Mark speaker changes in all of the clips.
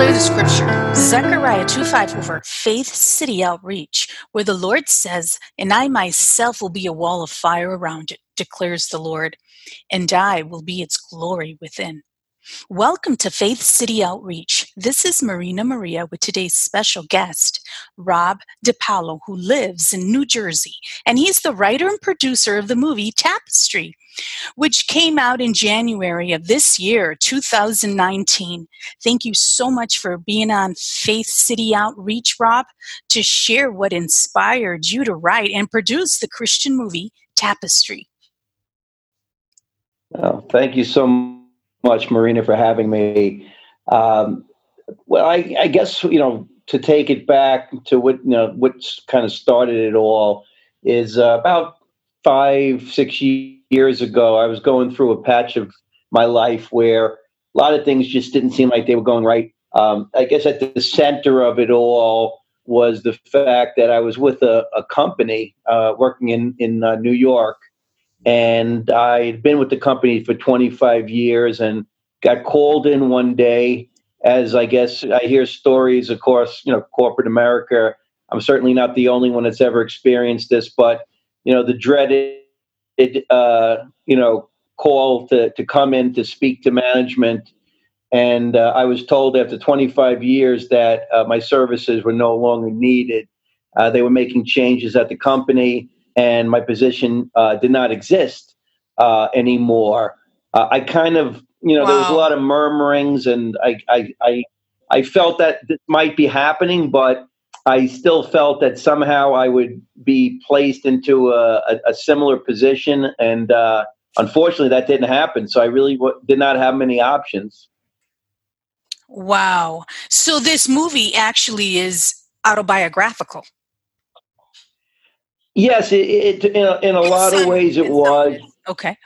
Speaker 1: declare the scripture, Zechariah 2 5 over Faith City Outreach, where the Lord says, And I myself will be a wall of fire around it, declares the Lord, and I will be its glory within. Welcome to Faith City Outreach. This is Marina Maria with today's special guest, Rob Depalo, who lives in New Jersey, and he's the writer and producer of the movie Tapestry, which came out in January of this year, 2019. Thank you so much for being on Faith City Outreach, Rob, to share what inspired you to write and produce the Christian movie Tapestry.
Speaker 2: Thank you so much, Marina, for having me. Um, well, I, I, guess you know to take it back to what you know what kind of started it all is uh, about five six years ago. I was going through a patch of my life where a lot of things just didn't seem like they were going right. Um, I guess at the center of it all was the fact that I was with a, a company uh, working in in uh, New York and I'd been with the company for 25 years and got called in one day as I guess I hear stories, of course, you know, corporate America. I'm certainly not the only one that's ever experienced this, but you know, the dreaded, uh, you know, call to to come in to speak to management, and uh, I was told after 25 years that uh, my services were no longer needed. Uh, they were making changes at the company and my position uh, did not exist uh, anymore. Uh, I kind of, you know, wow. there was a lot of murmurings, and I, I, I, I felt that this might be happening, but I still felt that somehow I would be placed into a, a, a similar position, and uh, unfortunately, that didn't happen. So I really w- did not have many options.
Speaker 1: Wow! So this movie actually is autobiographical.
Speaker 2: Yes, it, it in a, in a lot of ways it was.
Speaker 1: Okay.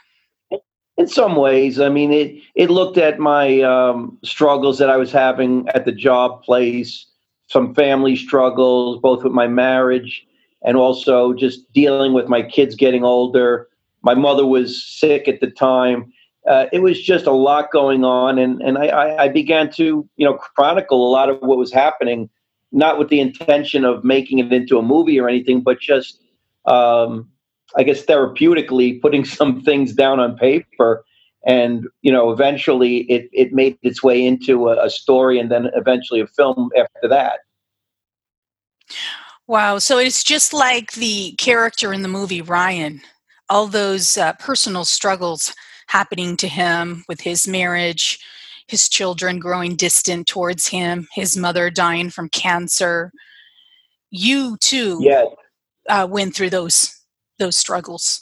Speaker 2: In some ways, I mean it. It looked at my um, struggles that I was having at the job place, some family struggles, both with my marriage and also just dealing with my kids getting older. My mother was sick at the time. Uh, it was just a lot going on, and and I, I began to you know chronicle a lot of what was happening, not with the intention of making it into a movie or anything, but just um, I guess therapeutically putting some things down on paper and you know eventually it, it made its way into a, a, story and then eventually a film after that.
Speaker 1: Wow. So it's just like the character in the movie ryan all those uh, personal struggles happening to him with his marriage his children growing distant towards him his mother dying from cancer. You too
Speaker 2: yes
Speaker 1: uh, went through those those struggles.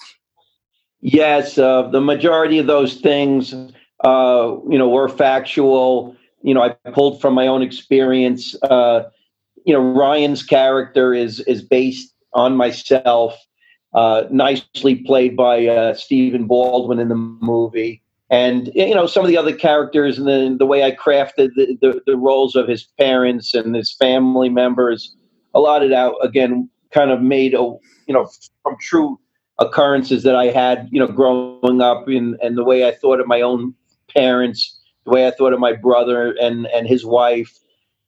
Speaker 2: Yes, uh, the majority of those things, uh, you know, were factual. You know, I pulled from my own experience. Uh, you know, Ryan's character is is based on myself. Uh, nicely played by uh, Stephen Baldwin in the movie, and you know some of the other characters and the the way I crafted the, the, the roles of his parents and his family members. A lot of that again kind of made a you know from true occurrences that I had you know growing up and and the way I thought of my own parents, the way I thought of my brother and and his wife.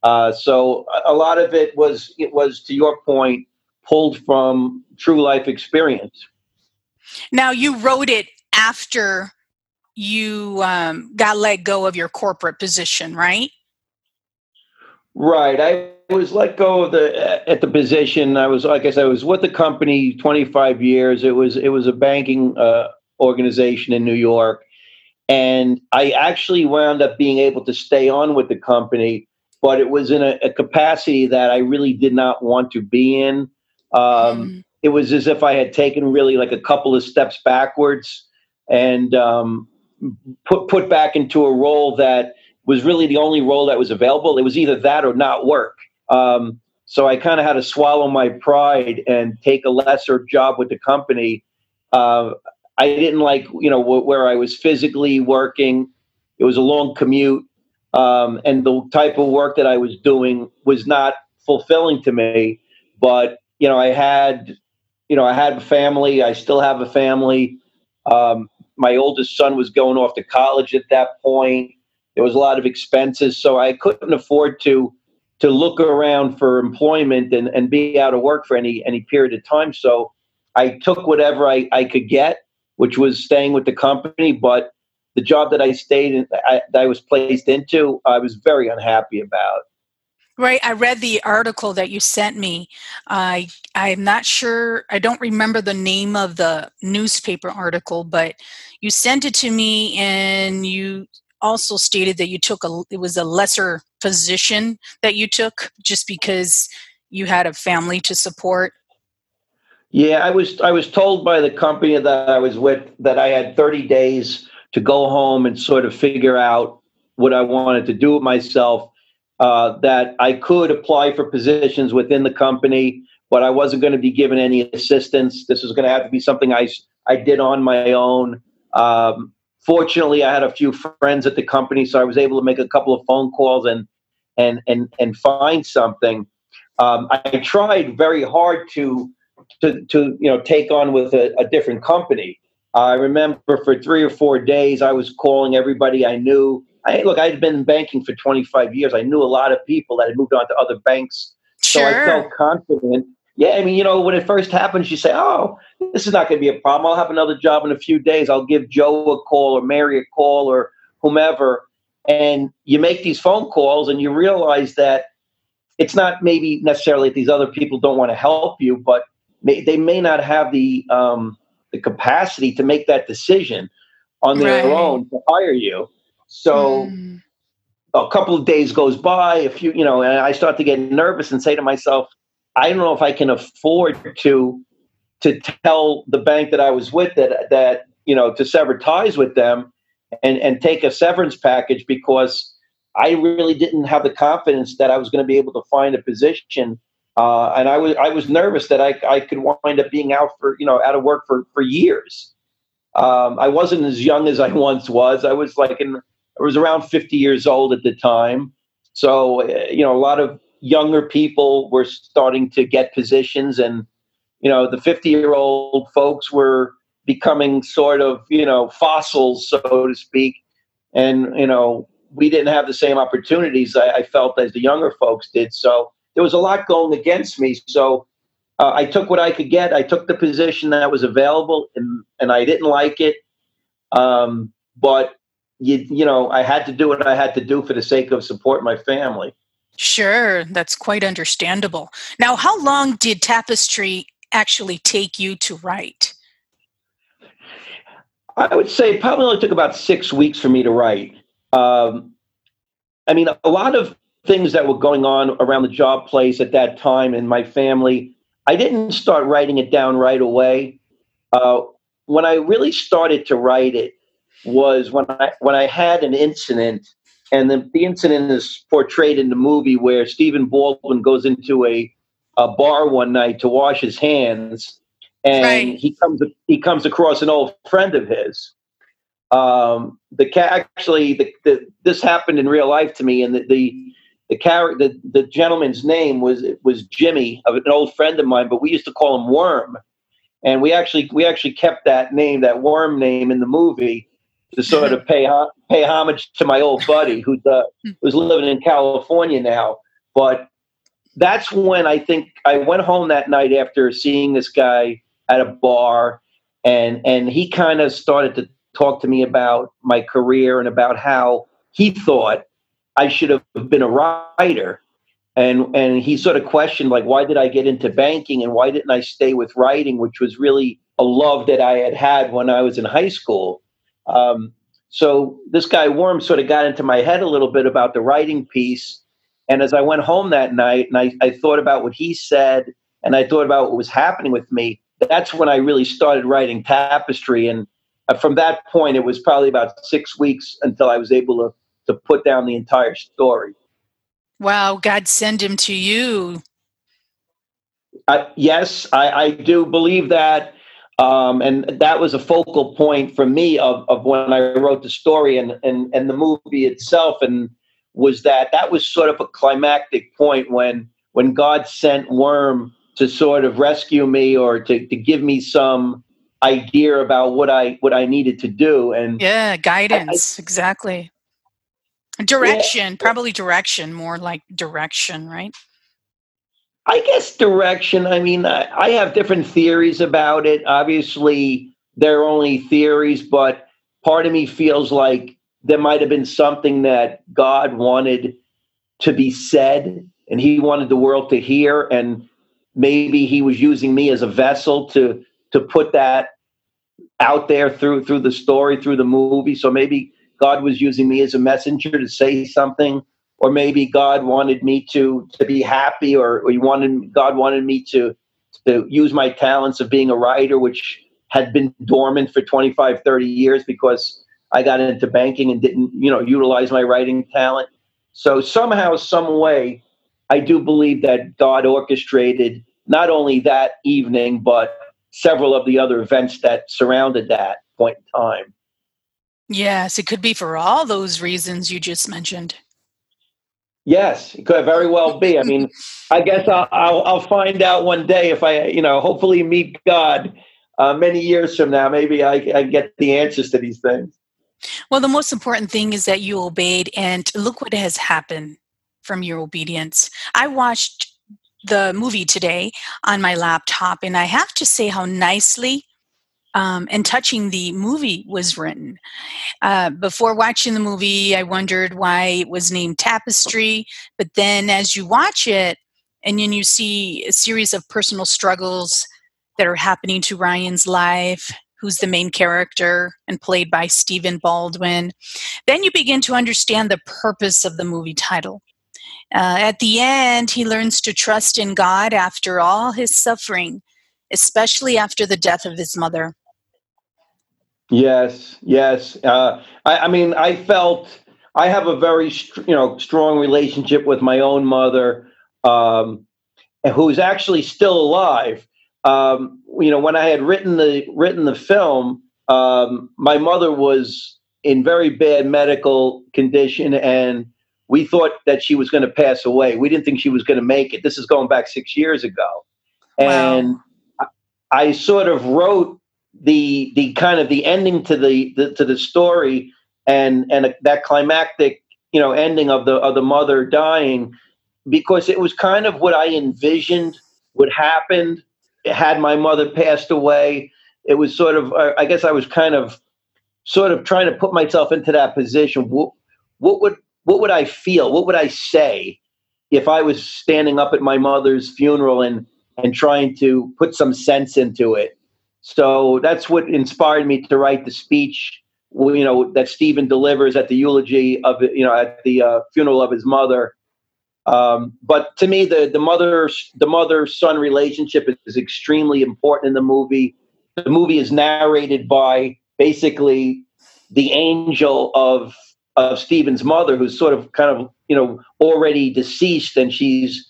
Speaker 2: Uh, so a lot of it was it was to your point pulled from true life experience.
Speaker 1: Now you wrote it after you um, got let go of your corporate position, right?
Speaker 2: Right. I was let go of the at the position. I was like I said, I was with the company 25 years. It was it was a banking uh, organization in New York, and I actually wound up being able to stay on with the company, but it was in a, a capacity that I really did not want to be in. Um, mm. It was as if I had taken really like a couple of steps backwards and um, put put back into a role that was really the only role that was available. It was either that or not work. Um, so I kind of had to swallow my pride and take a lesser job with the company. Uh, I didn't like, you know, w- where I was physically working. It was a long commute, um, and the type of work that I was doing was not fulfilling to me. But you know, I had, you know, I had a family. I still have a family. Um, my oldest son was going off to college at that point. There was a lot of expenses, so I couldn't afford to to look around for employment and, and be out of work for any any period of time. So I took whatever I, I could get, which was staying with the company. But the job that I stayed in, I, that I was placed into, I was very unhappy about.
Speaker 1: Right. I read the article that you sent me. I I'm not sure. I don't remember the name of the newspaper article, but you sent it to me, and you also stated that you took a it was a lesser position that you took just because you had a family to support.
Speaker 2: Yeah, I was I was told by the company that I was with that I had 30 days to go home and sort of figure out what I wanted to do with myself uh, that I could apply for positions within the company, but I wasn't going to be given any assistance. This was going to have to be something I, I did on my own. Um, fortunately, I had a few friends at the company, so I was able to make a couple of phone calls and and and and find something. Um, I tried very hard to to to you know take on with a, a different company. I remember for three or four days, I was calling everybody I knew I look, I had been in banking for 25 years. I knew a lot of people that had moved on to other banks.
Speaker 1: Sure.
Speaker 2: So I felt confident. Yeah, I mean, you know, when it first happens, you say, oh, this is not going to be a problem. I'll have another job in a few days. I'll give Joe a call or Mary a call or whomever. And you make these phone calls and you realize that it's not maybe necessarily that these other people don't want to help you, but may, they may not have the um, the capacity to make that decision on their right. own to hire you. So mm. a couple of days goes by, a few, you know, and I start to get nervous and say to myself, I don't know if I can afford to to tell the bank that I was with that that you know to sever ties with them and and take a severance package because I really didn't have the confidence that I was going to be able to find a position. Uh, and I was I was nervous that I, I could wind up being out for you know out of work for for years. Um, I wasn't as young as I once was. I was like in I was around 50 years old at the time. So, uh, you know, a lot of younger people were starting to get positions and, you know, the 50 year old folks were becoming sort of, you know, fossils, so to speak. And, you know, we didn't have the same opportunities I, I felt as the younger folks did. So there was a lot going against me. So uh, I took what I could get. I took the position that was available and, and I didn't like it. Um, but you you know I had to do what I had to do for the sake of support my family.
Speaker 1: Sure, that's quite understandable. Now, how long did Tapestry actually take you to write?
Speaker 2: I would say probably only took about six weeks for me to write. Um, I mean, a lot of things that were going on around the job place at that time in my family, I didn't start writing it down right away. Uh, when I really started to write it, was when I when I had an incident, and the, the incident is portrayed in the movie where Stephen Baldwin goes into a, a bar one night to wash his hands, and right. he comes he comes across an old friend of his. Um, the actually the, the, this happened in real life to me, and the the the, car- the the gentleman's name was was Jimmy, an old friend of mine, but we used to call him Worm, and we actually we actually kept that name, that Worm name, in the movie to sort of pay pay homage to my old buddy who's uh, who's living in California now. But that's when I think I went home that night after seeing this guy at a bar, and and he kind of started to talk to me about my career and about how he thought I should have been a writer. And and he sort of questioned like why did I get into banking and why didn't I stay with writing, which was really a love that I had had when I was in high school. Um, so this guy Worm sort of got into my head a little bit about the writing piece. And as I went home that night and I, I thought about what he said and I thought about what was happening with me, that's when I really started writing Tapestry. And uh, from that point, it was probably about six weeks until I was able to to put down the entire story.
Speaker 1: Wow, God send him to you.
Speaker 2: Uh, yes, I, I, do believe that. Um, and that was a focal point for me of, of when I wrote the story and, and, and the movie itself. And was that that was sort of a climactic point when when God sent Worm to sort of rescue me or to, to give me some idea about what I what I needed to do. And
Speaker 1: yeah, guidance, I, exactly. Direction, yeah. probably direction, more like direction, right?
Speaker 2: I guess direction. I mean, I, I have different theories about it. Obviously, they're only theories, but part of me feels like there might have been something that God wanted to be said and he wanted the world to hear. And maybe he was using me as a vessel to to put that out there through through the story through the movie. So maybe God was using me as a messenger to say something or maybe God wanted me to to be happy, or, or he wanted God wanted me to to use my talents of being a writer, which had been dormant for 25, 30 years because I got into banking and didn't, you know, utilize my writing talent. So somehow, some way, I do believe that God orchestrated not only that evening, but several of the other events that surrounded that point in time.
Speaker 1: Yes, it could be for all those reasons you just mentioned.
Speaker 2: Yes, it could very well be. I mean, I guess I'll, I'll, I'll find out one day if I, you know, hopefully meet God uh, many years from now. Maybe I, I get the answers to these things.
Speaker 1: Well, the most important thing is that you obeyed, and look what has happened from your obedience. I watched the movie today on my laptop, and I have to say how nicely um, and touching the movie was written. Uh, before watching the movie, I wondered why it was named Tapestry, but then as you watch it, and then you see a series of personal struggles that are happening to Ryan's life, who's the main character and played by Stephen Baldwin, then you begin to understand the purpose of the movie title. Uh, at the end, he learns to trust in God after all his suffering, especially after the death of his mother.
Speaker 2: Yes, yes. Uh, I, I, mean, I felt I have a very you know strong relationship with my own mother, um, who's actually still alive. Um, you know, when I had written the written the film, um, my mother was in very bad medical condition, and we thought that she was going to pass away. We didn't think she was going to make it. This is going back six years ago, wow. and I, I sort of wrote the the kind of the ending to the, the to the story and and that climactic you know ending of the of the mother dying because it was kind of what I envisioned would happen had my mother passed away. It was sort of I guess I was kind of sort of trying to put myself into that position. What, what would what would I feel? What would I say if I was standing up at my mother's funeral and and trying to put some sense into it? So that's what inspired me to write the speech, you know, that Stephen delivers at the eulogy of, you know, at the uh, funeral of his mother. Um, but to me, the the mother the mother son relationship is, is extremely important in the movie. The movie is narrated by basically the angel of of Stephen's mother, who's sort of kind of you know already deceased, and she's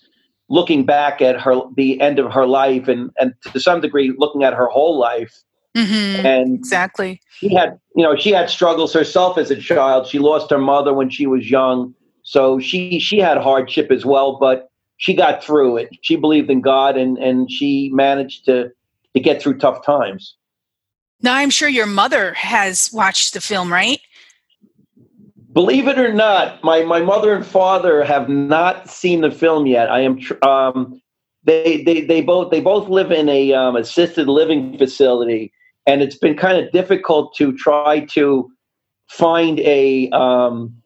Speaker 2: looking back at her the end of her life and and to some degree looking at her whole life
Speaker 1: mm-hmm. and exactly
Speaker 2: she had you know she had struggles herself as a child she lost her mother when she was young so she she had hardship as well but she got through it. She believed in god and and she managed to to get through tough times.
Speaker 1: Now i'm sure your mother has watched the film right?
Speaker 2: Believe it or not, my, my mother and father have not seen the film yet. I am um, they, they they both they both live in a um, assisted living facility, and it's been kind of difficult to try to find a um,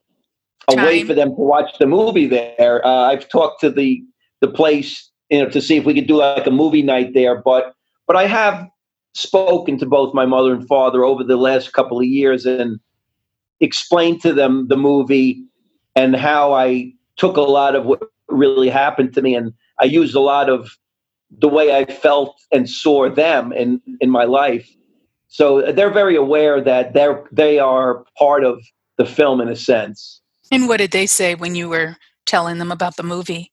Speaker 2: a Time. way for them to watch the movie there. Uh, I've talked to the the place you know to see if we could do like a movie night there, but but I have spoken to both my mother and father over the last couple of years, and explained to them the movie and how I took a lot of what really happened to me and I used a lot of the way I felt and saw them in in my life. So they're very aware that they're they are part of the film in a sense.
Speaker 1: And what did they say when you were telling them about the movie?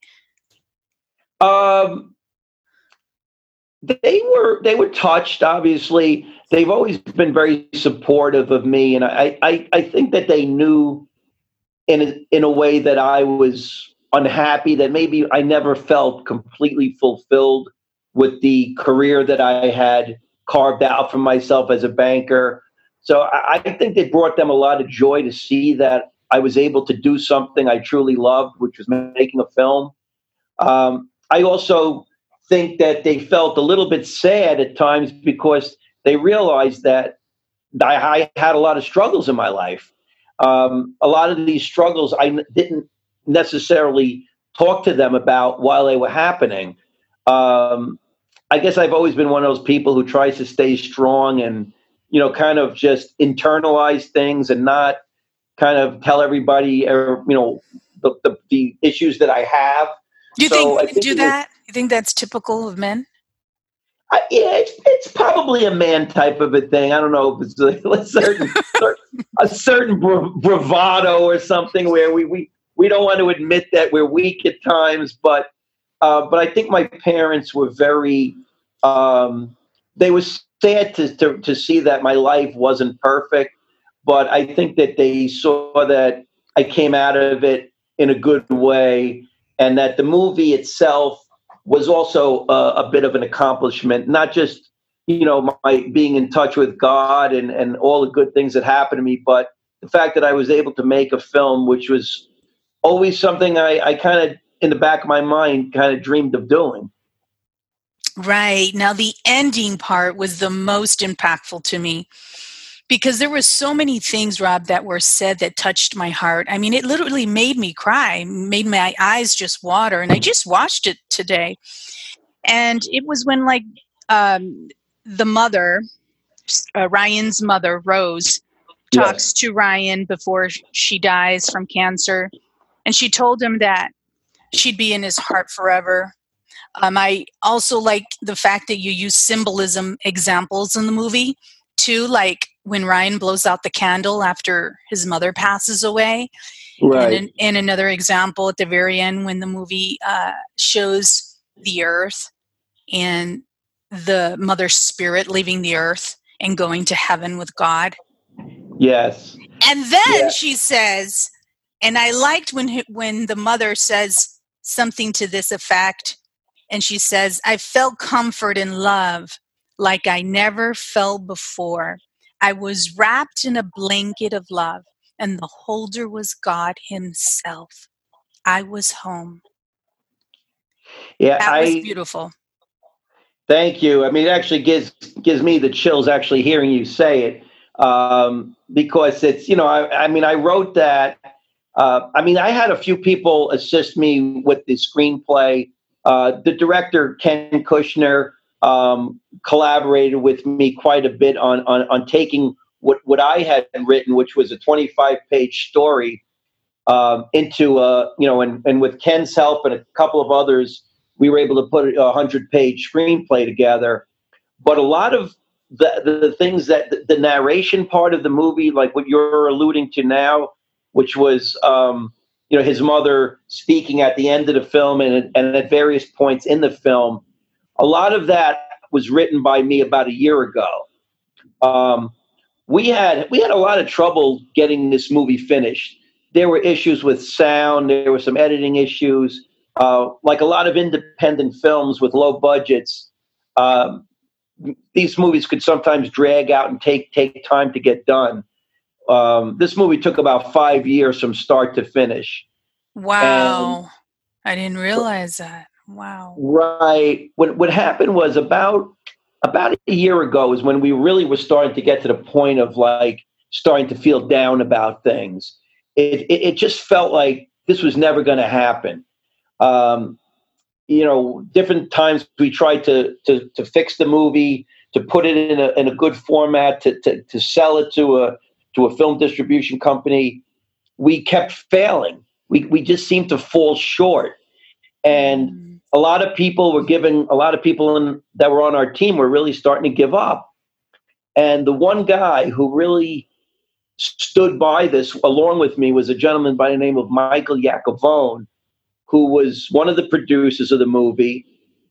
Speaker 2: Um, they were they were touched. Obviously, they've always been very supportive of me, and I I, I think that they knew in a, in a way that I was unhappy that maybe I never felt completely fulfilled with the career that I had carved out for myself as a banker. So I, I think it brought them a lot of joy to see that I was able to do something I truly loved, which was making a film. Um, I also think that they felt a little bit sad at times because they realized that I, had a lot of struggles in my life. Um, a lot of these struggles I didn't necessarily talk to them about while they were happening. Um, I guess I've always been one of those people who tries to stay strong and you know kind of just internalize things and not kind of tell everybody you know the, the, the issues that I have.
Speaker 1: Do you so think, think do that? You think that's typical of men?
Speaker 2: I, yeah, it's, it's probably a man type of a thing. I don't know if it's a, certain, a certain bravado or something where we, we, we don't want to admit that we're weak at times, but uh, but I think my parents were very um, they were sad to, to, to see that my life wasn't perfect, but I think that they saw that I came out of it in a good way, and that the movie itself was also a, a bit of an accomplishment, not just you know my being in touch with God and and all the good things that happened to me, but the fact that I was able to make a film, which was always something I, I kind of in the back of my mind kind of dreamed of doing.
Speaker 1: Right. Now the ending part was the most impactful to me because there were so many things rob that were said that touched my heart. I mean it literally made me cry made my eyes just water and i just watched it today. And it was when like um, the mother uh, ryan's mother rose talks to ryan before she dies from cancer and she told him that she'd be in his heart forever. Um, i also like the fact that you use symbolism examples in the movie too like when Ryan blows out the candle after his mother passes away. Right. And, and another example at the very end when the movie uh, shows the earth and the mother's spirit leaving the earth and going to heaven with God.
Speaker 2: Yes.
Speaker 1: And then she says, and I liked when when the mother says something to this effect, and she says, "I felt comfort and love like I never felt before. I was wrapped in a blanket of love, and the holder was God Himself. I was home.
Speaker 2: Yeah,
Speaker 1: that I, was beautiful.
Speaker 2: Thank you. I mean, it actually gives gives me the chills actually hearing you say it um, because it's you know I, I mean I wrote that. Uh, I mean, I had a few people assist me with the screenplay. Uh, the director Ken Kushner um, collaborated with me quite a bit on, on, on taking what, what I had written, which was a 25 page story, um, into a, you know, and, and with Ken's help and a couple of others, we were able to put a 100 page screenplay together. But a lot of the, the things that the, the narration part of the movie, like what you're alluding to now, which was, um, you know, his mother speaking at the end of the film and, and at various points in the film, a lot of that was written by me about a year ago. Um, we had we had a lot of trouble getting this movie finished. There were issues with sound. There were some editing issues. Uh, like a lot of independent films with low budgets, um, these movies could sometimes drag out and take take time to get done. Um, this movie took about five years from start to finish.
Speaker 1: Wow, and, I didn't realize that. Wow.
Speaker 2: Right. What what happened was about about a year ago is when we really were starting to get to the point of like starting to feel down about things. It it, it just felt like this was never going to happen. Um, you know, different times we tried to to to fix the movie, to put it in a in a good format, to to to sell it to a to a film distribution company. We kept failing. We we just seemed to fall short. And mm a lot of people were giving a lot of people in, that were on our team were really starting to give up and the one guy who really stood by this along with me was a gentleman by the name of Michael Yakovone, who was one of the producers of the movie.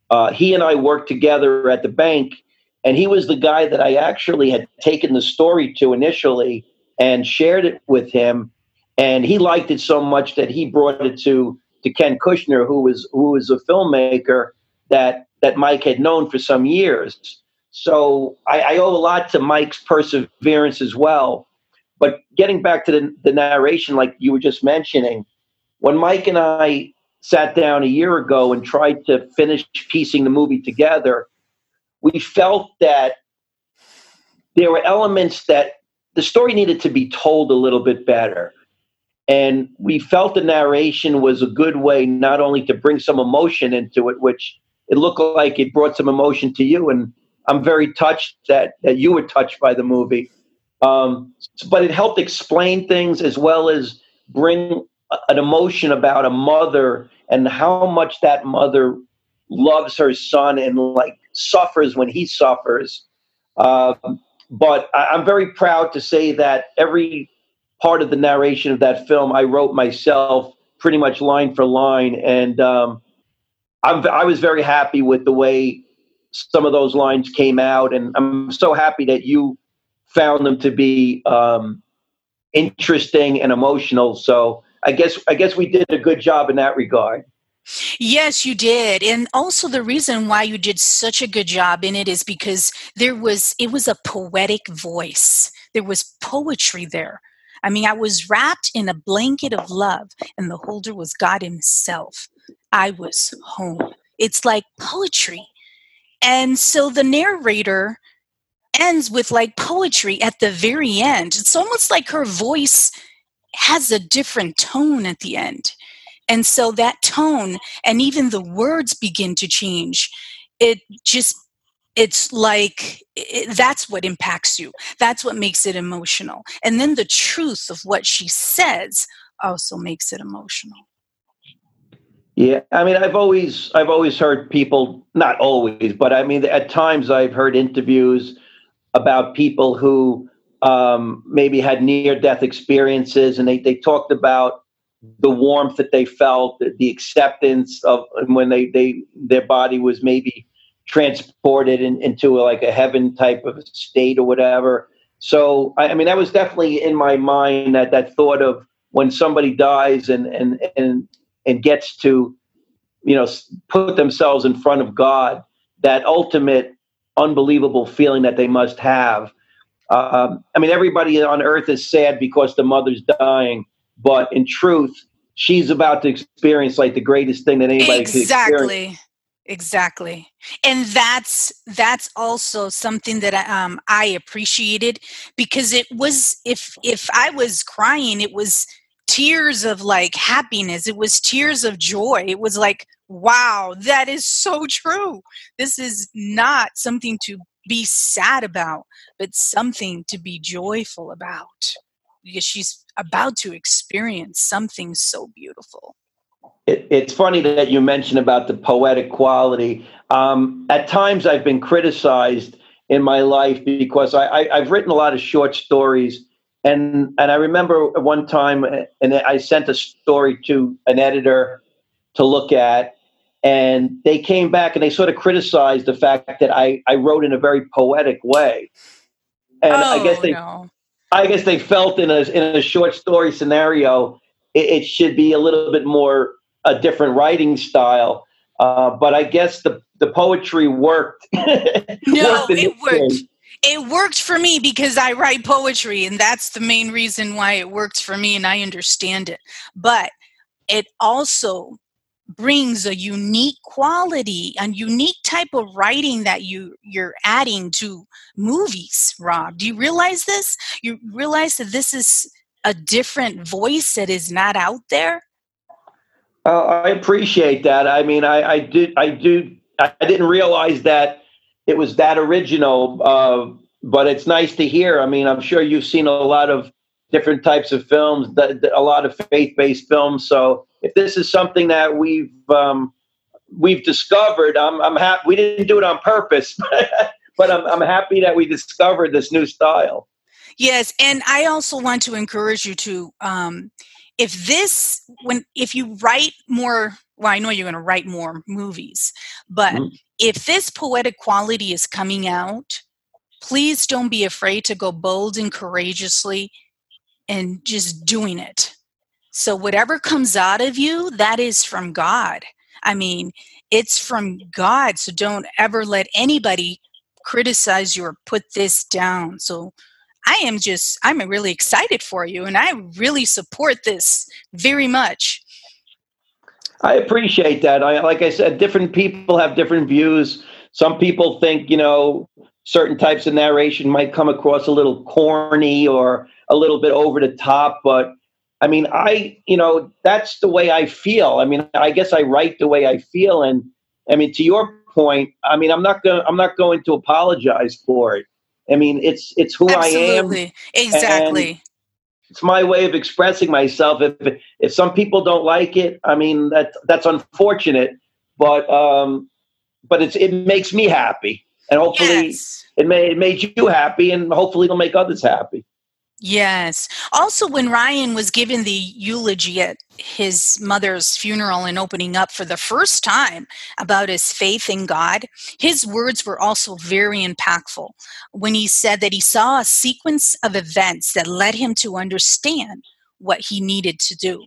Speaker 2: Uh, he and I worked together at the bank, and he was the guy that I actually had taken the story to initially and shared it with him. And he liked it so much that he brought it to to Ken Kushner, who was who was a filmmaker that that Mike had known for some years. So I, I owe a lot to Mike's perseverance as well. But getting back to the, the narration, like you were just mentioning, when Mike and I sat down a year ago and tried to finish piecing the movie together, we felt that there were elements that the story needed to be told a little bit better. And we felt the narration was a good way not only to bring some emotion into it, which it looked like it brought some emotion to you. And I'm very touched that, that you were touched by the movie. Um, but it helped explain things as well as bring an emotion about a mother and how much that mother loves her son and like suffers when he suffers. Uh, but I, I'm very proud to say that every part of the narration of that film I wrote myself, pretty much line for line, and um, I was very happy with the way some of those lines came out, and I'm so happy that you found them to be um, interesting and emotional. So I guess I guess we did a good job in that regard.
Speaker 1: Yes, you did. And also the reason why you did such a good job in it is because there was it was a poetic voice. There was poetry there. I mean, I was wrapped in a blanket of love and the holder was God himself. I was home. It's like poetry. And so the narrator ends with like poetry at the very end. It's almost like her voice has a different tone at the end. And so that tone and even the words begin to change. It just, it's like it, that's what impacts you. That's what makes it emotional. And then the truth of what she says also makes it emotional.
Speaker 2: Yeah, I mean, I've always I've always heard people, not always, but I mean, at times I've heard interviews about people who um, maybe had near death experiences, and they they talked about the warmth that they felt, the, the acceptance of when they they their body was maybe transported in, into a, like a heaven type of state or whatever. So I, I mean, that was definitely in my mind that that thought of when somebody dies and and and and gets to you know put themselves in front of god that ultimate unbelievable feeling that they must have. Um, i mean everybody on earth is sad because the mother's dying but in truth she's about to experience like the greatest thing that anybody
Speaker 1: exactly exactly and that's that's also something that um, i appreciated because it was if if i was crying it was tears of like happiness. It was tears of joy. It was like, wow, that is so true. This is not something to be sad about, but something to be joyful about because she's about to experience something so beautiful.
Speaker 2: It, it's funny that you mentioned about the poetic quality. Um, at times, I've been criticized in my life because I, I, I've written a lot of short stories and and I remember one time, and I sent a story to an editor to look at, and they came back and they sort of criticized the fact that I I wrote in a very poetic way, and oh, I guess they. No. I guess they felt in a in a short story scenario, it, it should be a little bit more a different writing style. Uh, but I guess the the poetry worked.
Speaker 1: no, worked it worked it worked for me because I write poetry, and that's the main reason why it works for me, and I understand it. But it also brings a unique quality a unique type of writing that you you're adding to movies rob do you realize this you realize that this is a different voice that is not out there
Speaker 2: uh, i appreciate that i mean i i did i do i didn't realize that it was that original. Uh, but it's nice to hear. I mean, I'm sure you've seen a lot of different types of films, a lot of faith-based films. So if this is something that we've um, we've discovered, I'm, I'm happy. We didn't do it on purpose, but I'm, I'm happy that we discovered this new style.
Speaker 1: Yes, and I also want to encourage you to um, if this when if you write more well i know you're going to write more movies but mm-hmm. if this poetic quality is coming out please don't be afraid to go bold and courageously and just doing it. So whatever comes out of you that is from god. I mean it's from god so don't ever let anybody criticize you or put this down. So I am just, I'm really excited for you and I really support this very much.
Speaker 2: I appreciate that. I, like I said, different people have different views. Some people think, you know, certain types of narration might come across a little corny or a little bit over the top, but I mean, I, you know, that's the way I feel. I mean, I guess I write the way I feel. And I mean, to your point, I mean, I'm not going, I'm not going to apologize for it. I mean, it's it's who
Speaker 1: Absolutely.
Speaker 2: I am.
Speaker 1: Exactly.
Speaker 2: It's my way of expressing myself. If if some people don't like it, I mean that that's unfortunate, but um, but it's it makes me happy, and hopefully yes. it may it made you happy, and hopefully it'll make others happy.
Speaker 1: Yes. Also, when Ryan was given the eulogy at his mother's funeral and opening up for the first time about his faith in God, his words were also very impactful when he said that he saw a sequence of events that led him to understand what he needed to do.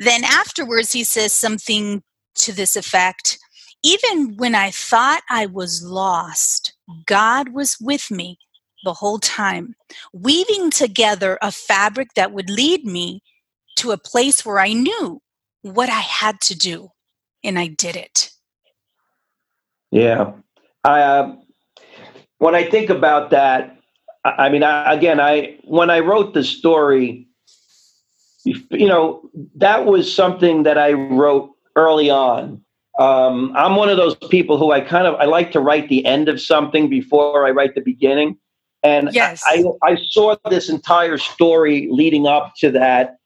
Speaker 1: Then afterwards, he says something to this effect Even when I thought I was lost, God was with me the whole time, weaving together a fabric that would lead me to a place where I knew what I had to do, and I did it.
Speaker 2: Yeah, I uh, when I think about that, I, I mean, I, again, I when I wrote the story, you know, that was something that I wrote early on. Um, I'm one of those people who I kind of I like to write the end of something before I write the beginning. And yes. I, I saw this entire story leading up to that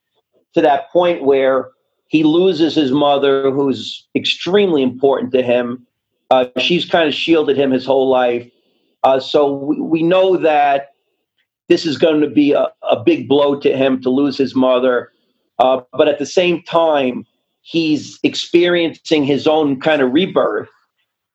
Speaker 2: to that point where he loses his mother, who's extremely important to him. Uh, she's kind of shielded him his whole life. Uh, so we, we, know that this is going to be a, a, big blow to him to lose his mother. Uh, but at the same time, he's experiencing his own kind of rebirth.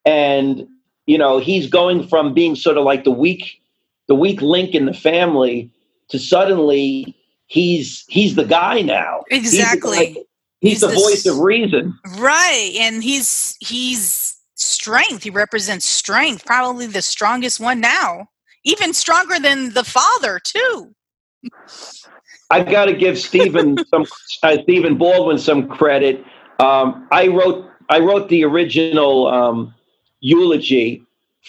Speaker 2: And, you know, he's going from being sort of like the weak the weak link in the family to suddenly he's he's the guy now.
Speaker 1: Exactly.
Speaker 2: He's, the, he's he's the, voice of reason.
Speaker 1: Right. And he's he's strength. He represents strength, probably the strongest one now. Even stronger than the father, too.
Speaker 2: I have got to give Stephen some uh, Stephen Baldwin some credit. Um, I wrote I wrote the original um, eulogy,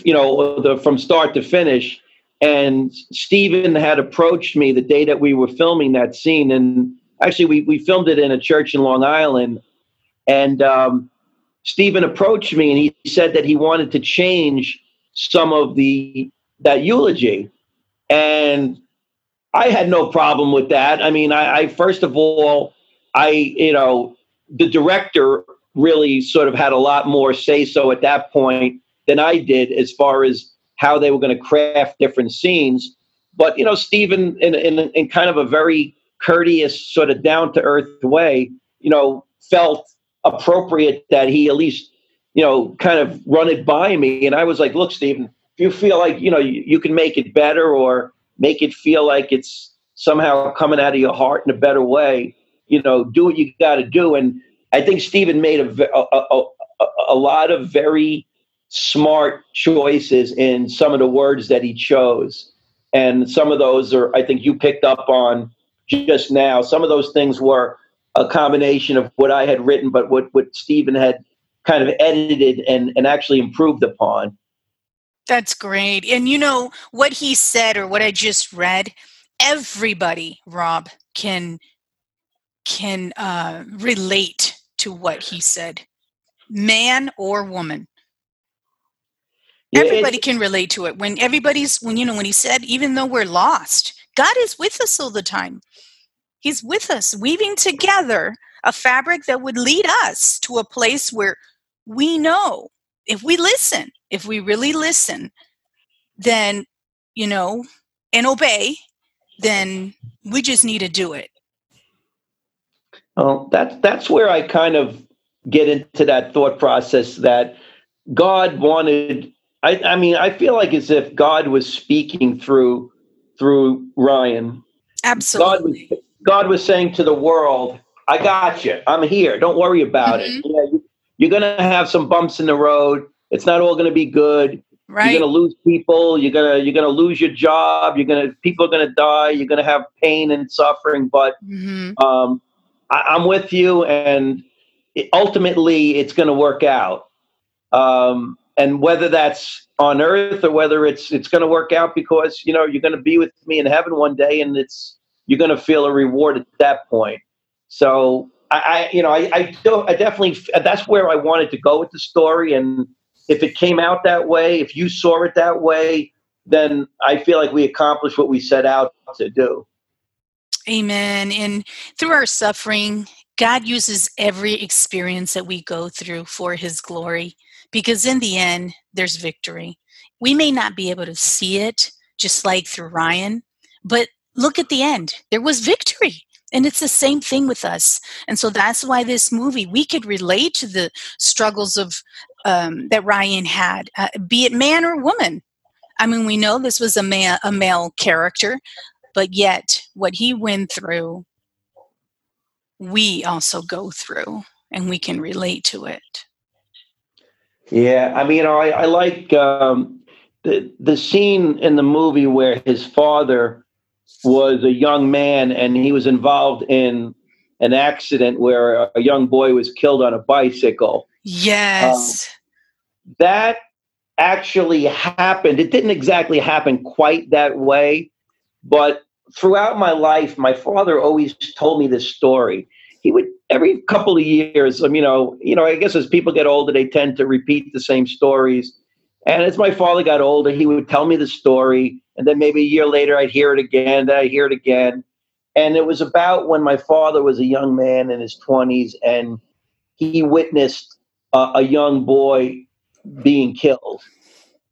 Speaker 2: you know, the, from start to finish, and Stephen had approached me the day that we were filming that scene. And actually, we, we filmed it in a church in Long Island. And um, Stephen approached me and he said that he wanted to change some of the that eulogy. And I had no problem with that. I mean, I, I first of all, I, you know, the director really sort of had a lot more say so at that point than I did as far as how they were going to craft different scenes. But you know, Stephen, in, in in kind of a very courteous, sort of down to earth way, you know, felt appropriate that he at least you know kind of run it by me. And I was like, look, Stephen, if you feel like you know you, you can make it better or make it feel like it's somehow coming out of your heart in a better way, you know, do what you got to do. And I think Stephen made a, a, a, a lot of very smart choices in some of the words that he chose. And some of those are, I think you picked up on just now. Some of those things were a combination of what I had written, but what, what Stephen had kind of edited and, and actually improved upon.
Speaker 1: That's great. And you know, what he said or what I just read, everybody, Rob, can can uh, relate to what he said, man or woman everybody can relate to it when everybody's when you know when he said even though we're lost god is with us all the time he's with us weaving together a fabric that would lead us to a place where we know if we listen if we really listen then you know and obey, then we just need to do it.
Speaker 2: Well, that's that's where I kind of get into that thought process that God wanted. I, I mean, I feel like as if God was speaking through through Ryan.
Speaker 1: Absolutely.
Speaker 2: God was, God was saying to the world, "I got you. I'm here. Don't worry about mm-hmm. it. Yeah, you, you're going to have some bumps in the road. It's not all going to be good. Right. You're going to lose people. You're going to you're going to lose your job. You're going to people are going to die. You're going to have pain and suffering. But mm-hmm. um, I, am with you, and it, ultimately, it's going to work out. Um, and whether that's on earth or whether it's it's going to work out because you know you're going to be with me in heaven one day, and it's you're going to feel a reward at that point. So I, I you know, I, I, do, I definitely that's where I wanted to go with the story, and if it came out that way, if you saw it that way, then I feel like we accomplished what we set out to do.
Speaker 1: Amen. And through our suffering, God uses every experience that we go through for His glory because in the end, there's victory. We may not be able to see it, just like through Ryan, but look at the end. There was victory. And it's the same thing with us. And so that's why this movie, we could relate to the struggles of um, that Ryan had, uh, be it man or woman. I mean, we know this was a, ma- a male character, but yet what he went through, we also go through and we can relate to it.
Speaker 2: Yeah, I mean, I, I like um, the the scene in the movie where his father was a young man and he was involved in an accident where a, young boy was killed on a bicycle.
Speaker 1: Yes,
Speaker 2: um, that actually happened. It didn't exactly happen quite that way, but throughout my life, my father always told me this story. He would every couple of years, um, you know, you know, I guess as people get older, they tend to repeat the same stories. And as my father got older, he would tell me the story, and then maybe a year later, I'd hear it again. Then I'd hear it again, and it was about when my father was a young man in his twenties, and he witnessed uh, a young boy being killed.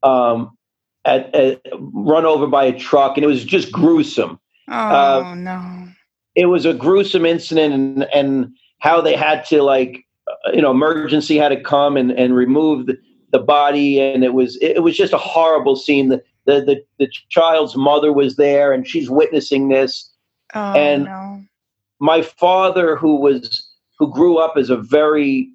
Speaker 2: Um, at, at, run over by a truck, and it was just gruesome.
Speaker 1: Oh uh, no!
Speaker 2: It was a gruesome incident, and and how they had to like, you know, emergency had to come and and remove the, the body, and it was it, was just a horrible scene. The, the the the child's mother was there, and she's witnessing this.
Speaker 1: Oh,
Speaker 2: and
Speaker 1: no.
Speaker 2: my father, who was who grew up as a very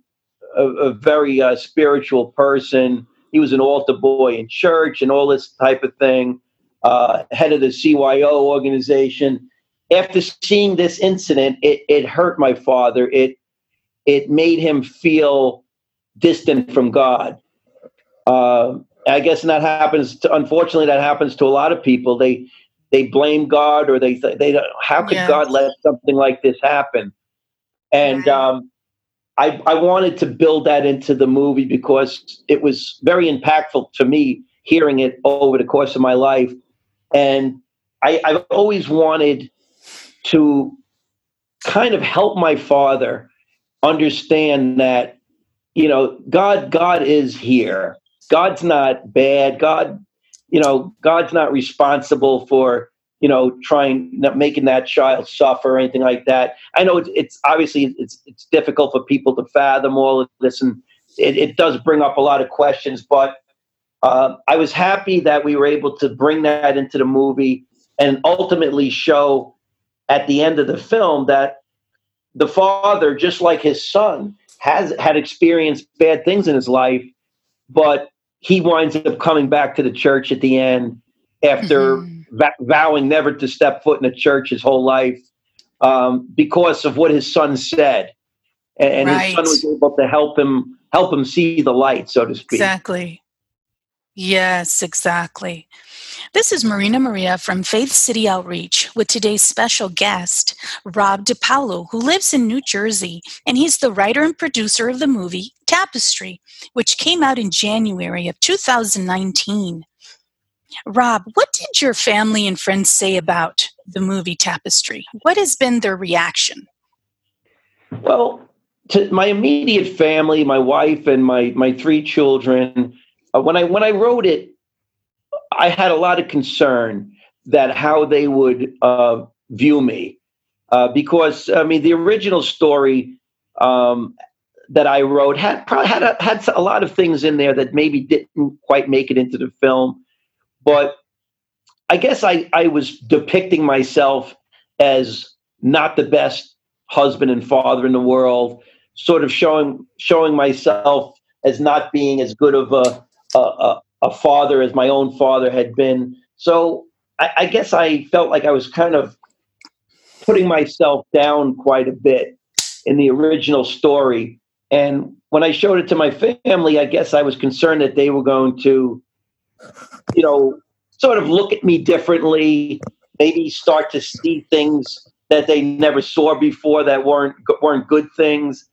Speaker 2: a, a very uh, spiritual person, he was an altar boy in church and all this type of thing uh, head of the CYO organization. After seeing this incident, it, it hurt my father. It it made him feel distant from God. Uh, I guess that happens. To, unfortunately, that happens to a lot of people. They they blame God or they they how could. God let something like this happen? And um, I I wanted to build that into the movie because it was very impactful to me hearing it over the course of my life and I, I've always wanted to kind of help my father understand that, you know, God, God is here. God's not bad. God, you know, God's not responsible for, you know, trying not making that child suffer or anything like that. I know it's, it's obviously it's it's difficult for people to fathom all of this, and it, it does bring up a lot of questions. But uh, I was happy that we were able to bring that into the movie and ultimately show at the end of the film that the father, just like his son, has had experienced bad things in his life, but he winds up coming back to the church at the end after mm-hmm. va- vowing never to step foot in a church his whole life um, because of what his son said, and, and right. his son was able to help him help him see the light, so to speak.
Speaker 1: Exactly. Yes, exactly. This is Marina Maria from Faith City Outreach with today's special guest, Rob Depalo, who lives in New Jersey, and he's the writer and producer of the movie Tapestry, which came out in January of 2019. Rob, what did your family and friends say about the movie Tapestry? What has been their reaction?
Speaker 2: Well, to my immediate family, my wife and my my three children, uh, when I when I wrote it, I had a lot of concern that how they would uh, view me. Uh, because I mean, the original story um, that I wrote had had a, had a lot of things in there that maybe didn't quite make it into the film, but I guess I I was depicting myself as not the best husband and father in the world, sort of showing showing myself as not being as good of a a, a father as my own father had been. So I, I guess I felt like I was kind of putting myself down quite a bit in the original story. And when I showed it to my family, I guess I was concerned that they were going to, you know, sort of look at me differently, maybe start to see things that they never saw before that weren't weren't good things.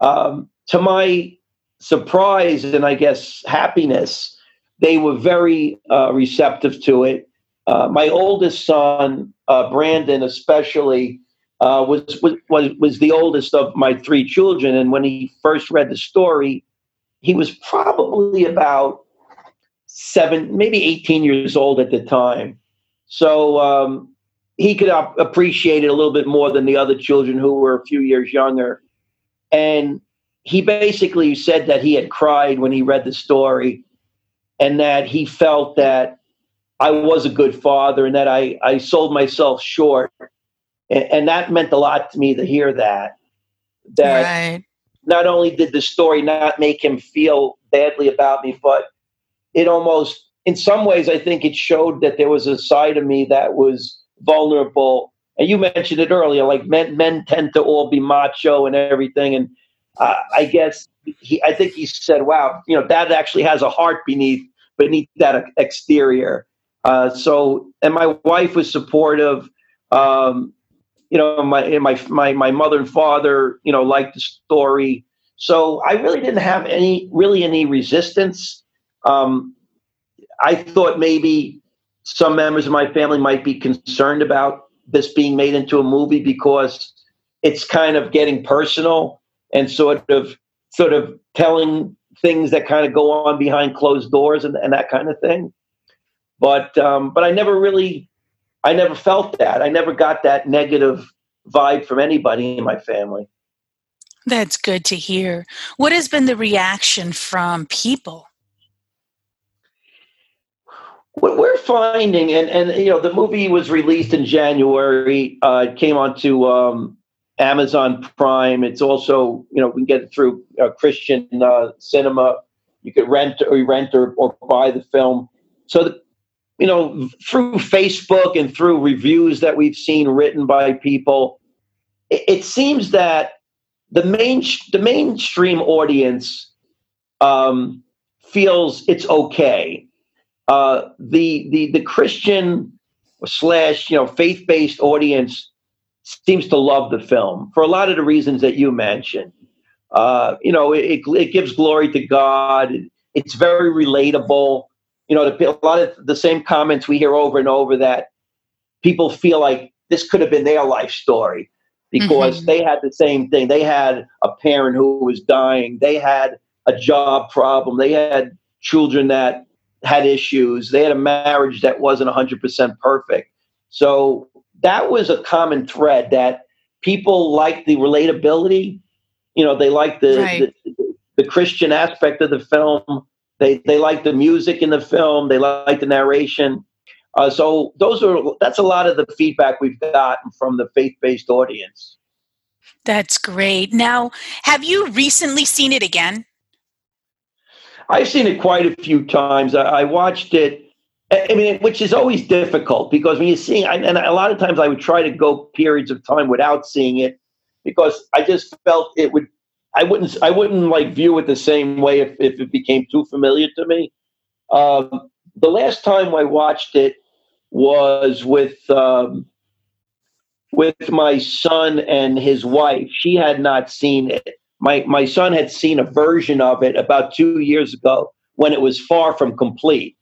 Speaker 2: Um, to my surprise and I guess happiness, they were very uh, receptive to it. Uh, my oldest son, uh, Brandon, especially, uh, was, was was the oldest of my three children, and when he first read the story, he was probably about seven, maybe eighteen years old at the time. So um, he could appreciate it a little bit more than the other children who were a few years younger. And he basically said that he had cried when he read the story and that he felt that I was a good father and that I, I sold myself short. And, and that meant a lot to me to hear that. That right. not only did the story not make him feel badly about me, but it almost, in some ways, I think it showed that there was a side of me that was vulnerable. And you mentioned it earlier, like men men tend to all be macho and everything. And uh, I guess he, I think he said, "Wow, you know, Dad actually has a heart beneath beneath that exterior." Uh, so, and my wife was supportive. Um, you know, my my my my mother and father, you know, liked the story. So I really didn't have any really any resistance. Um, I thought maybe some members of my family might be concerned about this being made into a movie because it's kind of getting personal and sort of sort of telling things that kind of go on behind closed doors and, and that kind of thing. But um, but I never really I never felt that. I never got that negative vibe from anybody in my family.
Speaker 1: That's good to hear. What has been the reaction from people?
Speaker 2: what we're finding, and and you know, the movie was released in January. Uh, it came onto um, Amazon Prime. It's also you know we can get it through uh, Christian uh, Cinema. You could rent or rent or, or buy the film. So the, you know through Facebook and through reviews that we've seen written by people, it, it seems that the main the mainstream audience um, feels it's okay uh, the the the Christian slash you know faith based audience seems to love the film for a lot of the reasons that you mentioned. Uh, you know, it, it gives glory to God. It's very relatable. You know, the, a lot of the same comments we hear over and over that people feel like this could have been their life story because mm-hmm. they had the same thing. They had a parent who was dying. They had a job problem. They had children that had issues. They had a marriage that wasn't 100% perfect. So that was a common thread that people like the relatability. You know, they like the, right. the, the Christian aspect of the film. They they like the music in the film. They like the narration. Uh, so those are that's a lot of the feedback we've gotten from the faith based audience.
Speaker 1: That's great. Now, have you recently seen it again?
Speaker 2: I've seen it quite a few times. I, I watched it. I mean, which is always difficult because when you see, and a lot of times I would try to go periods of time without seeing it because I just felt it would. I wouldn't. I wouldn't like view it the same way if, if it became too familiar to me. Um, the last time I watched it was with um, with my son and his wife. She had not seen it, my my son had seen a version of it about two years ago when it was far from complete.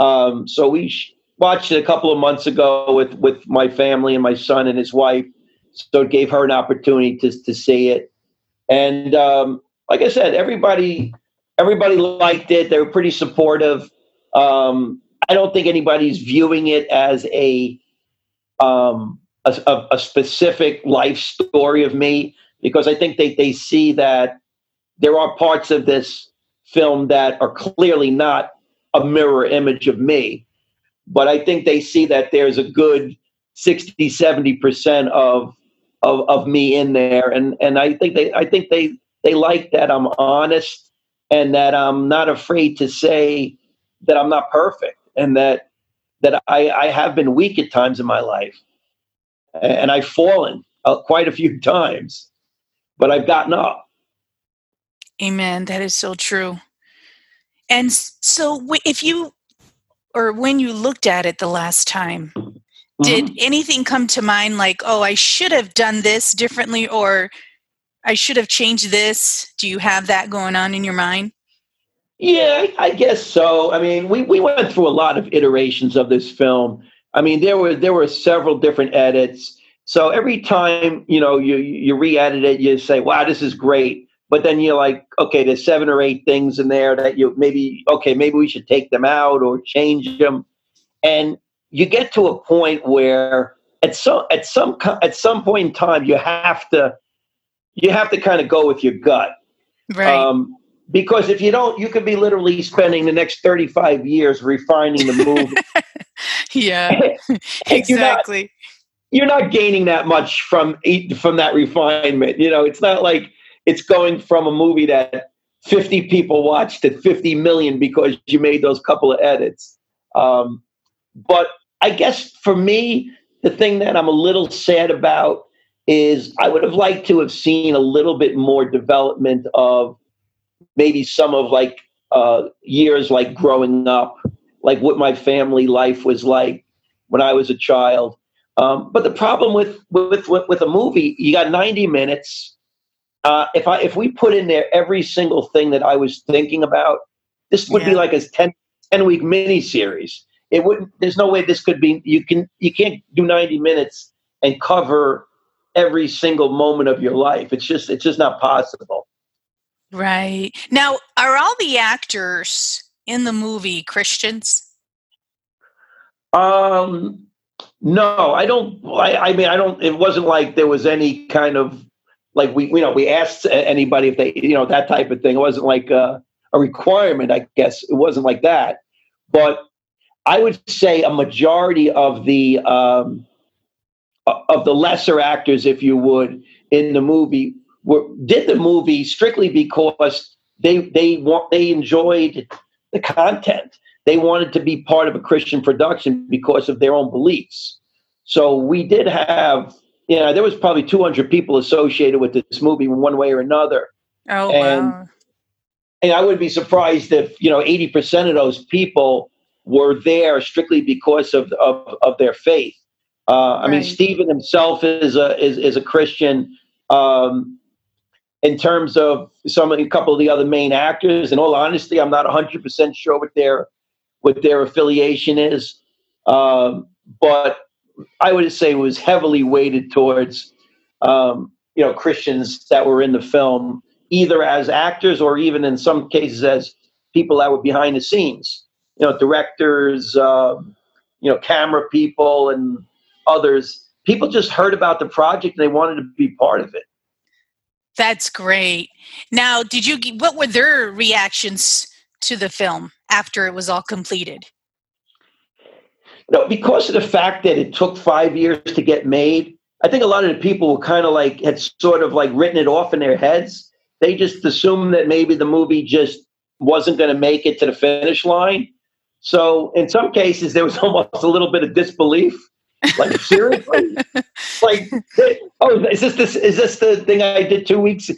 Speaker 2: Um, so we sh- watched it a couple of months ago with with my family and my son and his wife. So it gave her an opportunity to to see it, and um, like I said, everybody everybody liked it. They were pretty supportive. Um, I don't think anybody's viewing it as a um, a, a, specific life story of me because I think they, they see that there are parts of this film that are clearly not a mirror image of me. But I think they see that there's a good 60, 70% of, of, of me in there. And, and I think they, I think they, they like that I'm honest and that I'm not afraid to say that I'm not perfect and that, that I, I have been weak at times in my life and I've fallen uh, quite a few times, but I've gotten up.
Speaker 1: Amen. That is so true. And so, if you or when you looked at it the last time, mm-hmm. did anything come to mind like, oh, I should have done this differently, or I should have changed this? Do you have that going on in your mind?
Speaker 2: Yeah, I guess so. I mean, we, we went through a lot of iterations of this film. I mean, there were there were several different edits. So every time you know you you re-edit it, you say, "Wow, this is great." But then you're like, "Okay, there's seven or eight things in there that you maybe okay, maybe we should take them out or change them." And you get to a point where at some at some at some point in time you have to you have to kind of go with your gut.
Speaker 1: Right. Um,
Speaker 2: because if you don't, you could be literally spending the next 35 years refining the movie.
Speaker 1: yeah, exactly.
Speaker 2: You're not, you're not, gaining that much from from that refinement. You know, it's not like it's going from a movie that 50 people watched to 50 million because you made those couple of edits. Um, but I guess for me, the thing that I'm a little sad about is I would have liked to have seen a little bit more development of maybe some of like uh, years like growing up, like what my family life was like when I was a child. Um, but the problem with, with with with a movie, you got 90 minutes. Uh, if I if we put in there every single thing that I was thinking about, this would yeah. be like a 10, 10 week mini series. It wouldn't. There's no way this could be. You can you can't do 90 minutes and cover every single moment of your life. It's just it's just not possible.
Speaker 1: Right. Now, are all the actors in the movie Christians?
Speaker 2: Um no, I don't I, I mean I don't it wasn't like there was any kind of like we you know we asked anybody if they you know that type of thing. It wasn't like a, a requirement, I guess. It wasn't like that. But I would say a majority of the um of the lesser actors, if you would, in the movie were, did the movie strictly because they they want they enjoyed the content. They wanted to be part of a Christian production because of their own beliefs. So we did have, you know, there was probably 200 people associated with this movie in one way or another.
Speaker 1: Oh, and, wow.
Speaker 2: And I would be surprised if, you know, 80% of those people were there strictly because of, of, of their faith. Uh, I right. mean, Stephen himself is a, is, is a Christian. Um, in terms of some a couple of the other main actors. In all honesty, I'm not 100 percent sure what their what their affiliation is, um, but I would say was heavily weighted towards um, you know Christians that were in the film, either as actors or even in some cases as people that were behind the scenes. You know, directors, uh, you know, camera people, and others. People just heard about the project and they wanted to be part of it.
Speaker 1: That's great. Now, did you what were their reactions to the film after it was all completed?
Speaker 2: No, because of the fact that it took five years to get made, I think a lot of the people were kind of like had sort of like written it off in their heads. They just assumed that maybe the movie just wasn't going to make it to the finish line. So in some cases, there was almost a little bit of disbelief like seriously? like oh, is this this is this the thing I did two weeks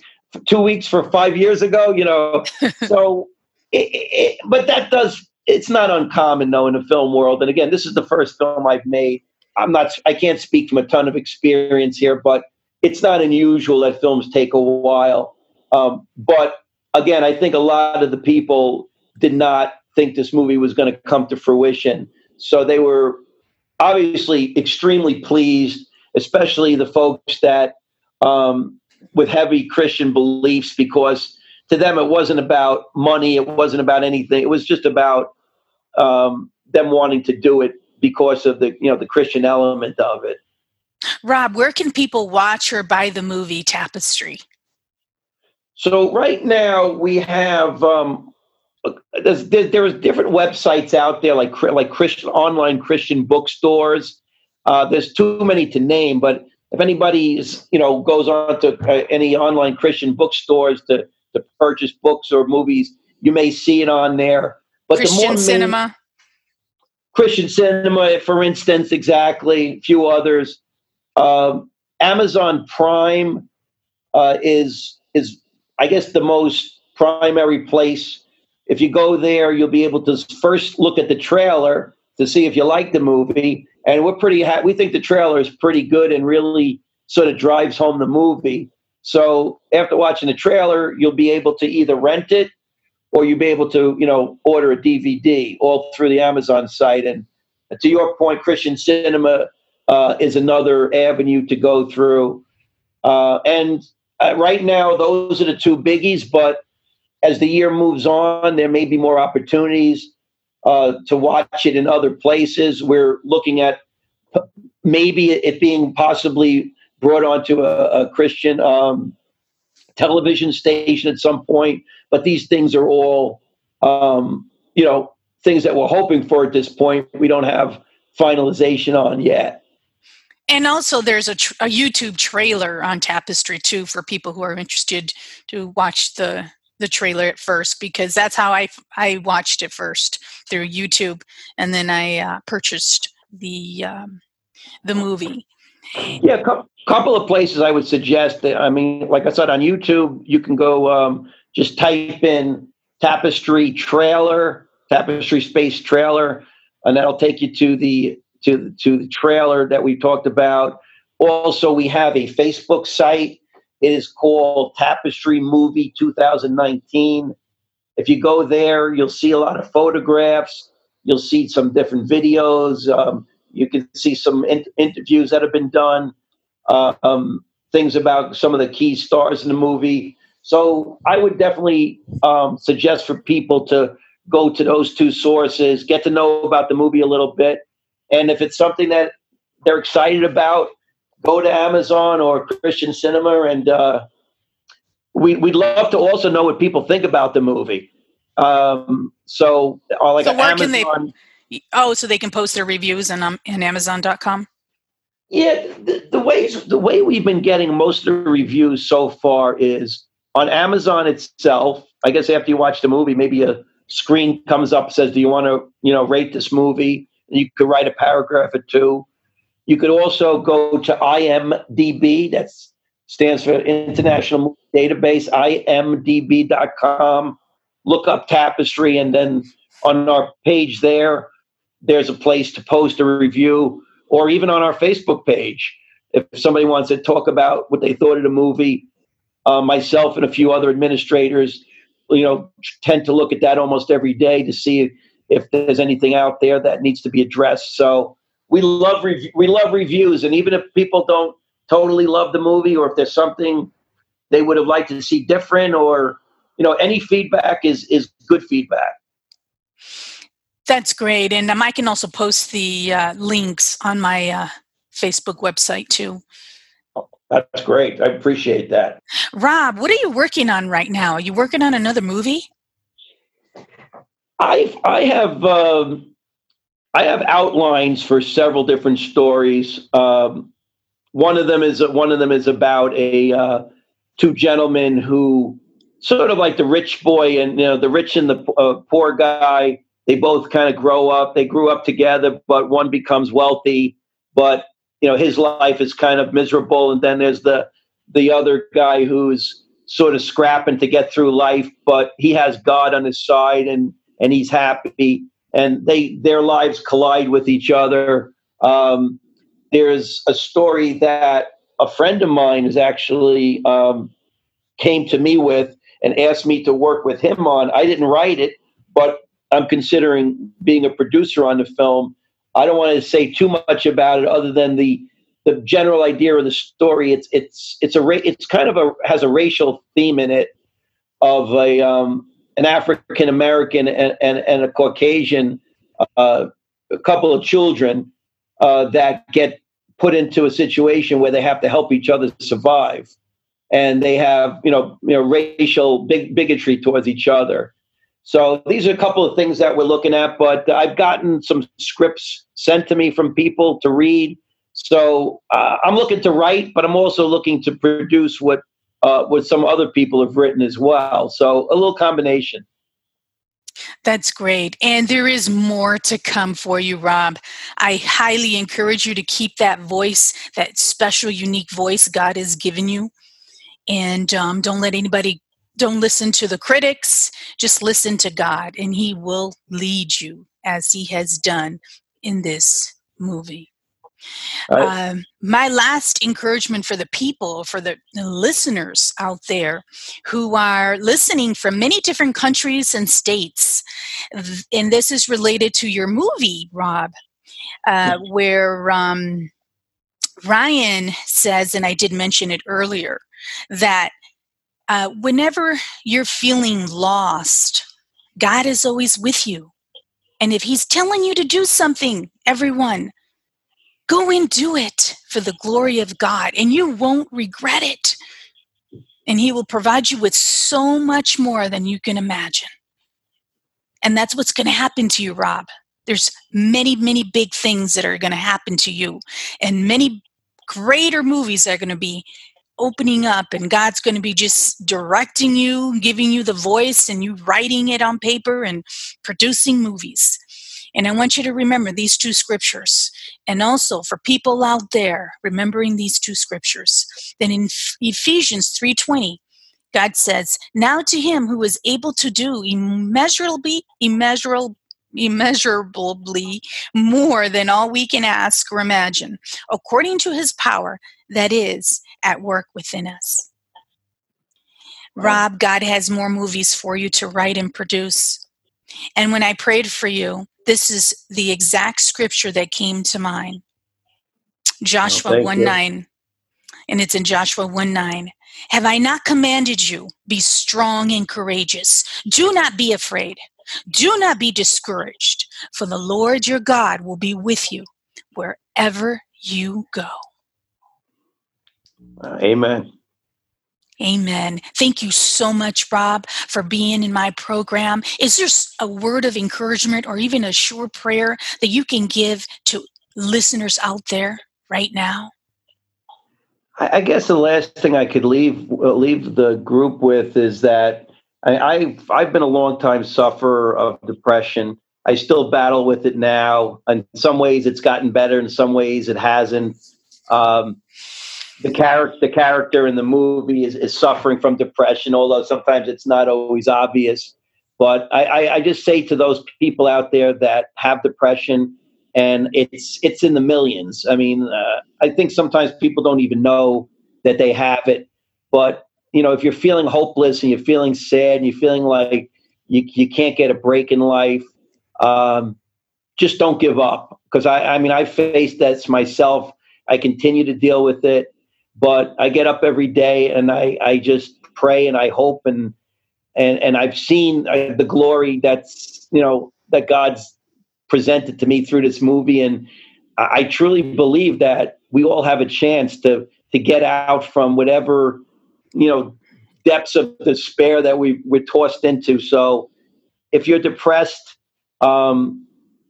Speaker 2: two weeks for five years ago? You know, so it, it, but that does it's not uncommon though in the film world. And again, this is the first film I've made. I'm not I can't speak from a ton of experience here, but it's not unusual that films take a while. Um, but again, I think a lot of the people did not think this movie was going to come to fruition. So they were obviously extremely pleased, especially the folks that um, with heavy Christian beliefs, because to them it wasn't about money, it wasn't about anything. It was just about um, them wanting to do it because of the you know the Christian element of it.
Speaker 1: Rob, where can people watch or buy the movie Tapestry?
Speaker 2: So right now we have um, there's, there's different websites out there like like Christian online Christian bookstores. Uh, there's too many to name, but if anybody's you know goes on to uh, any online Christian bookstores to to purchase books or movies, you may see it on there.
Speaker 1: But Christian the more cinema, main,
Speaker 2: Christian cinema, for instance, exactly. A few others. Um, Amazon Prime uh, is is I guess the most primary place. If you go there, you'll be able to first look at the trailer to see if you like the movie, and we're pretty. Ha- we think the trailer is pretty good and really sort of drives home the movie. So after watching the trailer, you'll be able to either rent it or you'll be able to, you know, order a DVD all through the Amazon site. And to your point, Christian cinema uh, is another avenue to go through. Uh, and uh, right now, those are the two biggies. But as the year moves on, there may be more opportunities uh, to watch it in other places. We're looking at maybe it being possibly brought onto a, a Christian um, television station at some point. But these things are all, um, you know, things that we're hoping for at this point. We don't have finalization on yet.
Speaker 1: And also, there's a, tr- a YouTube trailer on Tapestry too for people who are interested to watch the the trailer at first because that's how I I watched it first through YouTube, and then I uh, purchased the um, the movie.
Speaker 2: Yeah, a couple of places I would suggest. That, I mean, like I said, on YouTube, you can go um, just type in Tapestry trailer, Tapestry space trailer, and that'll take you to the to to the trailer that we talked about. Also, we have a Facebook site. It is called Tapestry Movie 2019. If you go there, you'll see a lot of photographs. You'll see some different videos. Um, you can see some in- interviews that have been done, uh, um, things about some of the key stars in the movie. So I would definitely um, suggest for people to go to those two sources, get to know about the movie a little bit, and if it's something that they're excited about, go to Amazon or Christian Cinema, and uh, we, would love to also know what people think about the movie. Um, so, uh, like
Speaker 1: so where Amazon, can they? Oh, so they can post their reviews on um, in Amazon.com.
Speaker 2: Yeah, the, the ways the way we've been getting most of the reviews so far is on Amazon itself. I guess after you watch the movie, maybe a screen comes up says, "Do you want to you know rate this movie?" You could write a paragraph or two. You could also go to IMDb. That stands for International Database. IMDb.com. Look up Tapestry, and then on our page there, there's a place to post a review, or even on our Facebook page. If somebody wants to talk about what they thought of the movie, uh, myself and a few other administrators, you know, tend to look at that almost every day to see if there's anything out there that needs to be addressed. So we love rev- we love reviews, and even if people don't totally love the movie, or if there's something they would have liked to see different, or you know, any feedback is is good feedback.
Speaker 1: That's great, and um, I can also post the uh, links on my uh, Facebook website too.
Speaker 2: That's great. I appreciate that.
Speaker 1: Rob, what are you working on right now? Are you working on another movie?
Speaker 2: I I have um, I have outlines for several different stories. Um, one of them is one of them is about a uh, two gentlemen who sort of like the rich boy and you know the rich and the uh, poor guy. They both kind of grow up. They grew up together, but one becomes wealthy, but you know his life is kind of miserable. And then there's the the other guy who's sort of scrapping to get through life, but he has God on his side and and he's happy and they their lives collide with each other um, there's a story that a friend of mine is actually um, came to me with and asked me to work with him on i didn't write it but i'm considering being a producer on the film. I don't want to say too much about it other than the the general idea of the story. It's it's it's a it's kind of a has a racial theme in it of a um, an African American and, and, and, a Caucasian uh, a couple of children uh, that get put into a situation where they have to help each other survive, and they have you know you know racial big bigotry towards each other. So these are a couple of things that we're looking at, but I've gotten some scripts sent to me from people to read. So uh, I'm looking to write, but I'm also looking to produce what uh, what some other people have written as well. So a little combination.
Speaker 1: That's great. And there is more to come for you, Rob. I highly encourage you to keep that voice, that special, unique voice God has given you. And um, don't let anybody, don't listen to the critics. Just listen to God, and He will lead you as He has done in this movie. Um, my last encouragement for the people, for the, the listeners out there who are listening from many different countries and states, and this is related to your movie, Rob, uh, where um, Ryan says, and I did mention it earlier, that uh, whenever you're feeling lost, God is always with you. And if He's telling you to do something, everyone, Go and do it for the glory of God, and you won't regret it. And He will provide you with so much more than you can imagine. And that's what's going to happen to you, Rob. There's many, many big things that are going to happen to you, and many greater movies are going to be opening up and God's going to be just directing you, giving you the voice and you writing it on paper and producing movies. And I want you to remember these two scriptures. And also for people out there remembering these two scriptures. Then in Ephesians 3:20, God says, "Now to him who is able to do immeasurably immeasurable immeasurably more than all we can ask or imagine, according to his power that is at work within us." Rob, God has more movies for you to write and produce. And when I prayed for you, this is the exact scripture that came to mind. Joshua oh, 1 you. 9. And it's in Joshua 1 9. Have I not commanded you? Be strong and courageous. Do not be afraid. Do not be discouraged, for the Lord your God will be with you wherever you go.
Speaker 2: Uh, amen.
Speaker 1: Amen. Thank you so much, Rob, for being in my program. Is there a word of encouragement or even a short prayer that you can give to listeners out there right now?
Speaker 2: I guess the last thing I could leave uh, leave the group with is that I, have I've been a long time sufferer of depression. I still battle with it now. In some ways, it's gotten better. In some ways, it hasn't. Um, the character the character in the movie is, is suffering from depression, although sometimes it's not always obvious. But I, I, I just say to those people out there that have depression, and it's it's in the millions. I mean, uh, I think sometimes people don't even know that they have it. But you know, if you're feeling hopeless and you're feeling sad and you're feeling like you, you can't get a break in life, um, just don't give up. Because I, I mean, I faced that myself. I continue to deal with it. But I get up every day and I, I just pray and I hope and and and I've seen uh, the glory that's you know that God's presented to me through this movie, and I, I truly believe that we all have a chance to to get out from whatever you know depths of despair that we we're tossed into. So if you're depressed, um,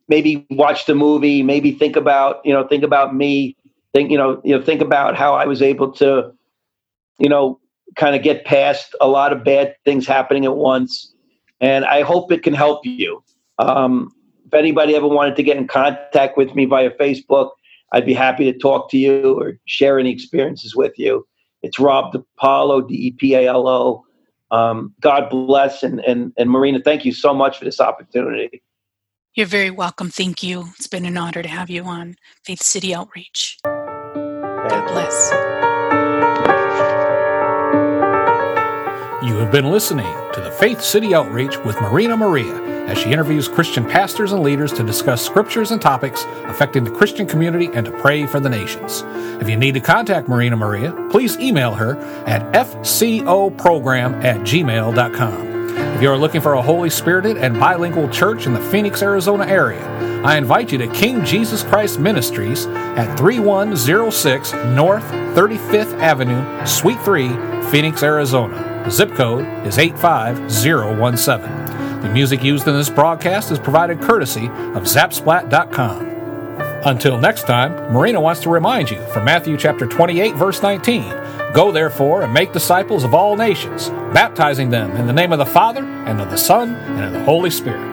Speaker 2: maybe watch the movie, maybe think about you know think about me think you know you know think about how I was able to you know kind of get past a lot of bad things happening at once and I hope it can help you. Um, if anybody ever wanted to get in contact with me via Facebook, I'd be happy to talk to you or share any experiences with you. It's Rob DePalo, D E P A L O. Um, God bless and, and and Marina, thank you so much for this opportunity.
Speaker 1: You're very welcome. Thank you. It's been an honor to have you on Faith City Outreach. God bless.
Speaker 3: You have been listening to the Faith City Outreach with Marina Maria as she interviews Christian pastors and leaders to discuss scriptures and topics affecting the Christian community and to pray for the nations. If you need to contact Marina Maria, please email her at fcoprogram at gmail.com. If you are looking for a Holy Spirited and bilingual church in the Phoenix, Arizona area, I invite you to King Jesus Christ Ministries at 3106 North 35th Avenue, Suite 3, Phoenix, Arizona. The zip code is 85017. The music used in this broadcast is provided courtesy of Zapsplat.com. Until next time, Marina wants to remind you from Matthew chapter 28, verse 19 Go therefore and make disciples of all nations, baptizing them in the name of the Father, and of the Son, and of the Holy Spirit